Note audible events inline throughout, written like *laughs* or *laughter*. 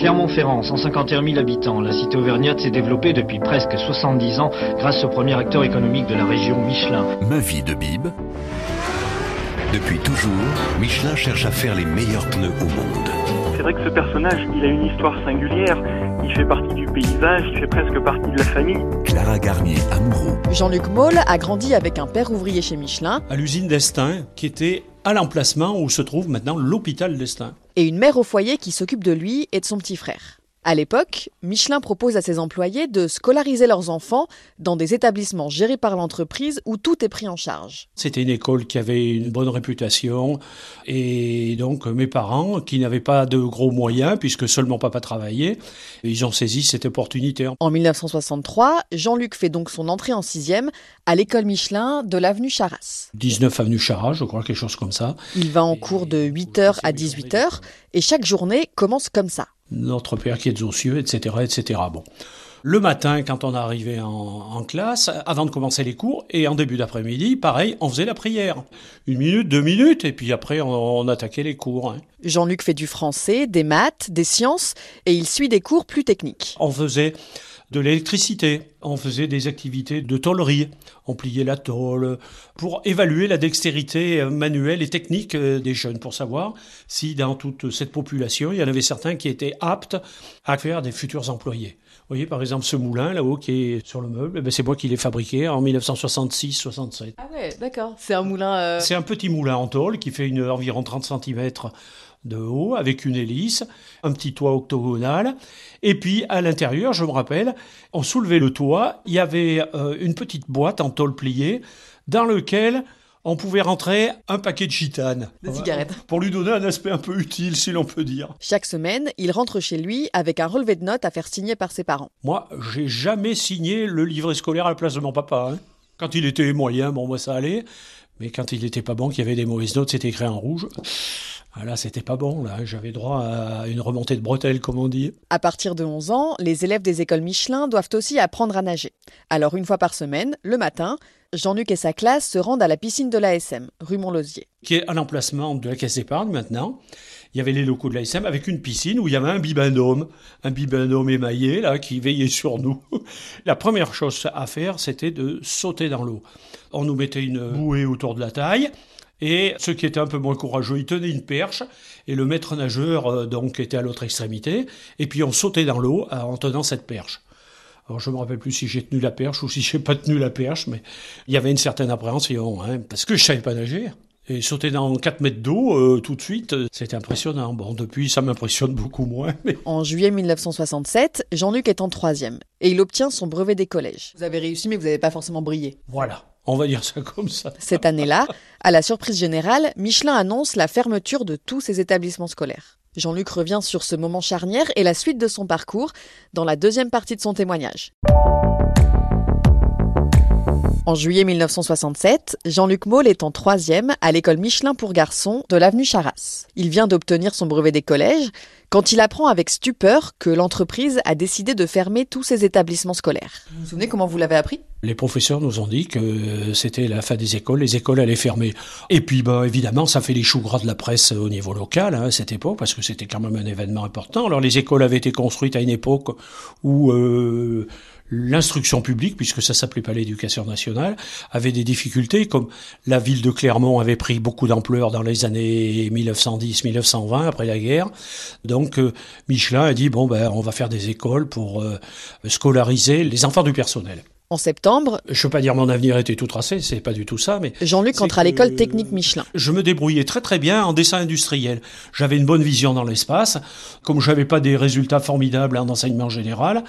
Clermont-Ferrand, 151 000 habitants. La cité auvergnate s'est développée depuis presque 70 ans grâce au premier acteur économique de la région, Michelin. Ma vie de Bib. Depuis toujours, Michelin cherche à faire les meilleurs pneus au monde. C'est vrai que ce personnage, il a une histoire singulière. Il fait partie du paysage, il fait presque partie de la famille. Clara Garnier, amoureux. Jean-Luc Moll a grandi avec un père ouvrier chez Michelin. À l'usine d'Estaing, qui était à l'emplacement où se trouve maintenant l'hôpital d'Estaing. Et une mère au foyer qui s'occupe de lui et de son petit frère. À l'époque, Michelin propose à ses employés de scolariser leurs enfants dans des établissements gérés par l'entreprise où tout est pris en charge. C'était une école qui avait une bonne réputation et donc mes parents, qui n'avaient pas de gros moyens puisque seulement papa travaillait, ils ont saisi cette opportunité. En 1963, Jean-Luc fait donc son entrée en sixième à l'école Michelin de l'avenue Charras. 19 avenue Charras, je crois, quelque chose comme ça. Il va en cours de 8h à 18h et chaque journée commence comme ça notre Père qui est aux cieux, etc., etc. Bon. Le matin, quand on arrivait en, en, classe, avant de commencer les cours, et en début d'après-midi, pareil, on faisait la prière. Une minute, deux minutes, et puis après, on, on attaquait les cours. Hein. Jean-Luc fait du français, des maths, des sciences, et il suit des cours plus techniques. On faisait de l'électricité. On faisait des activités de tôlerie. On pliait la tôle pour évaluer la dextérité manuelle et technique des jeunes, pour savoir si dans toute cette population, il y en avait certains qui étaient aptes à faire des futurs employés. Vous voyez, par exemple, ce moulin là-haut qui est sur le meuble, eh c'est moi qui l'ai fabriqué en 1966-67. Ah ouais, d'accord. C'est un moulin. Euh... C'est un petit moulin en tôle qui fait une, environ 30 cm de haut avec une hélice, un petit toit octogonal. Et puis à l'intérieur, je me rappelle, on soulevait le toit, il y avait euh, une petite boîte en tôle pliée dans lequel on pouvait rentrer un paquet de gitanes. De cigarettes. Pour lui donner un aspect un peu utile, si l'on peut dire. Chaque semaine, il rentre chez lui avec un relevé de notes à faire signer par ses parents. Moi, j'ai jamais signé le livret scolaire à la place de mon papa. Hein. Quand il était moyen, bon, moi ça allait. Mais quand il n'était pas bon, qu'il y avait des mauvaises notes, c'était écrit en rouge. Ah là, c'était pas bon, là. J'avais droit à une remontée de bretelles, comme on dit. À partir de 11 ans, les élèves des écoles Michelin doivent aussi apprendre à nager. Alors, une fois par semaine, le matin, Jean-Luc et sa classe se rendent à la piscine de l'ASM, rue Montlosier. Qui est à l'emplacement de la caisse d'épargne maintenant. Il y avait les locaux de l'ASM avec une piscine où il y avait un bibendome, un bibendome émaillé, là, qui veillait sur nous. *laughs* La première chose à faire, c'était de sauter dans l'eau. On nous mettait une bouée autour de la taille. Et ceux qui étaient un peu moins courageux, ils tenaient une perche, et le maître nageur euh, donc était à l'autre extrémité, et puis on sautait dans l'eau euh, en tenant cette perche. Alors je me rappelle plus si j'ai tenu la perche ou si j'ai pas tenu la perche, mais il y avait une certaine appréhension, hein, parce que je savais pas nager. Et sauter dans 4 mètres d'eau euh, tout de suite, c'était impressionnant. Bon, depuis, ça m'impressionne beaucoup moins. Mais... En juillet 1967, Jean-Luc est en troisième et il obtient son brevet des collèges. Vous avez réussi, mais vous n'avez pas forcément brillé. Voilà. Cette année-là, à la surprise générale, Michelin annonce la fermeture de tous ses établissements scolaires. Jean-Luc revient sur ce moment charnière et la suite de son parcours dans la deuxième partie de son témoignage. En juillet 1967, Jean-Luc Moll est en troisième à l'école Michelin pour garçons de l'avenue Charras. Il vient d'obtenir son brevet des collèges quand il apprend avec stupeur que l'entreprise a décidé de fermer tous ses établissements scolaires. Vous vous souvenez comment vous l'avez appris? Les professeurs nous ont dit que c'était la fin des écoles, les écoles allaient fermer. Et puis, bah, évidemment, ça fait les choux gras de la presse au niveau local hein, à cette époque, parce que c'était quand même un événement important. Alors, les écoles avaient été construites à une époque où euh, l'instruction publique, puisque ça s'appelait pas l'éducation nationale, avait des difficultés, comme la ville de Clermont avait pris beaucoup d'ampleur dans les années 1910-1920, après la guerre. Donc euh, Michelin a dit, bon, ben, on va faire des écoles pour euh, scolariser les enfants du personnel. En septembre, je peux pas dire mon avenir était tout tracé, c'est pas du tout ça, mais Jean-Luc entre à l'école technique Michelin. Je me débrouillais très très bien en dessin industriel. J'avais une bonne vision dans l'espace. Comme j'avais pas des résultats formidables en enseignement général,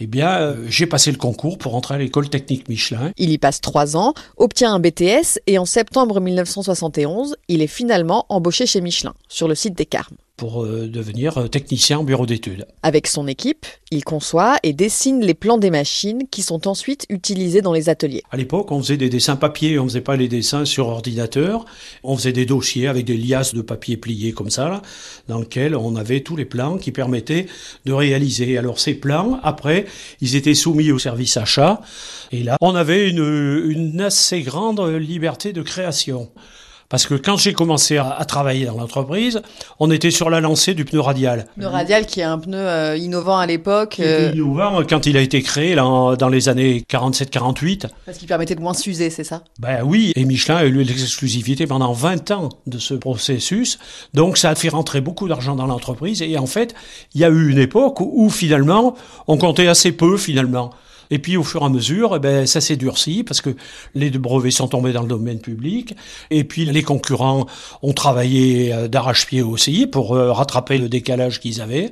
eh bien euh, j'ai passé le concours pour entrer à l'école technique Michelin. Il y passe trois ans, obtient un BTS et en septembre 1971, il est finalement embauché chez Michelin sur le site des Carmes pour euh, devenir technicien en bureau d'études. Avec son équipe, il conçoit et dessine les plans des machines qui sont ensuite utilisés dans les ateliers. À l'époque, on faisait des dessins papier, on faisait pas les dessins sur ordinateur. On faisait des dossiers avec des liasses de papier pliés comme ça, là, dans lesquels on avait tous les plans qui permettaient de réaliser. Alors ces plans, après, ils étaient soumis au service achat. Et là, on avait une, une assez grande liberté de création. Parce que quand j'ai commencé à, à travailler dans l'entreprise, on était sur la lancée du pneu radial. Le radial qui est un pneu euh, innovant à l'époque, euh, innovant quand il a été créé là, en- dans les années 47-48. parce qu'il permettait de moins s'user, c'est ça? Ben oui, et Michelin a eu l'exclusivité pendant 20 ans de ce processus. Donc ça a fait rentrer beaucoup d'argent dans l'entreprise. Et en fait, il y a eu une époque où, où, finalement, on comptait assez peu finalement. Et puis au fur et à mesure, eh ben, ça s'est durci parce que les brevets sont tombés dans le domaine public. Et puis les concurrents ont travaillé euh, d'arrache-pied aussi pour euh, rattraper le décalage qu'ils avaient.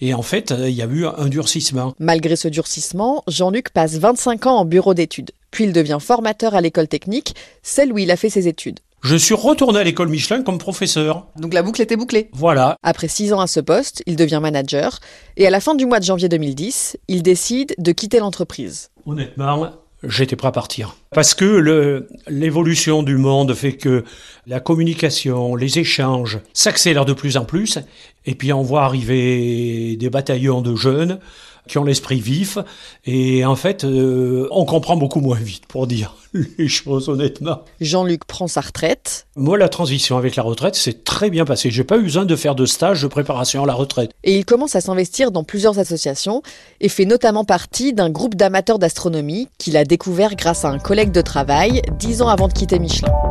Et en fait, euh, il y a eu un durcissement. Malgré ce durcissement, Jean-Luc passe 25 ans en bureau d'études. Puis il devient formateur à l'école technique, celle où il a fait ses études. Je suis retourné à l'école Michelin comme professeur. Donc la boucle était bouclée. Voilà. Après six ans à ce poste, il devient manager et à la fin du mois de janvier 2010, il décide de quitter l'entreprise. Honnêtement, j'étais prêt à partir. Parce que l'évolution du monde fait que la communication, les échanges s'accélèrent de plus en plus. Et puis on voit arriver des bataillons de jeunes qui ont l'esprit vif. Et en fait, euh, on comprend beaucoup moins vite, pour dire *laughs* les choses honnêtement. Jean-Luc prend sa retraite Moi, la transition avec la retraite, c'est très bien passé. J'ai pas eu besoin de faire de stage de préparation à la retraite. et il commence à s'investir dans plusieurs associations et fait notamment partie d'un groupe d'amateurs d'astronomie qu'il a découvert grâce à un collègue de travail dix ans avant de quitter Michelin.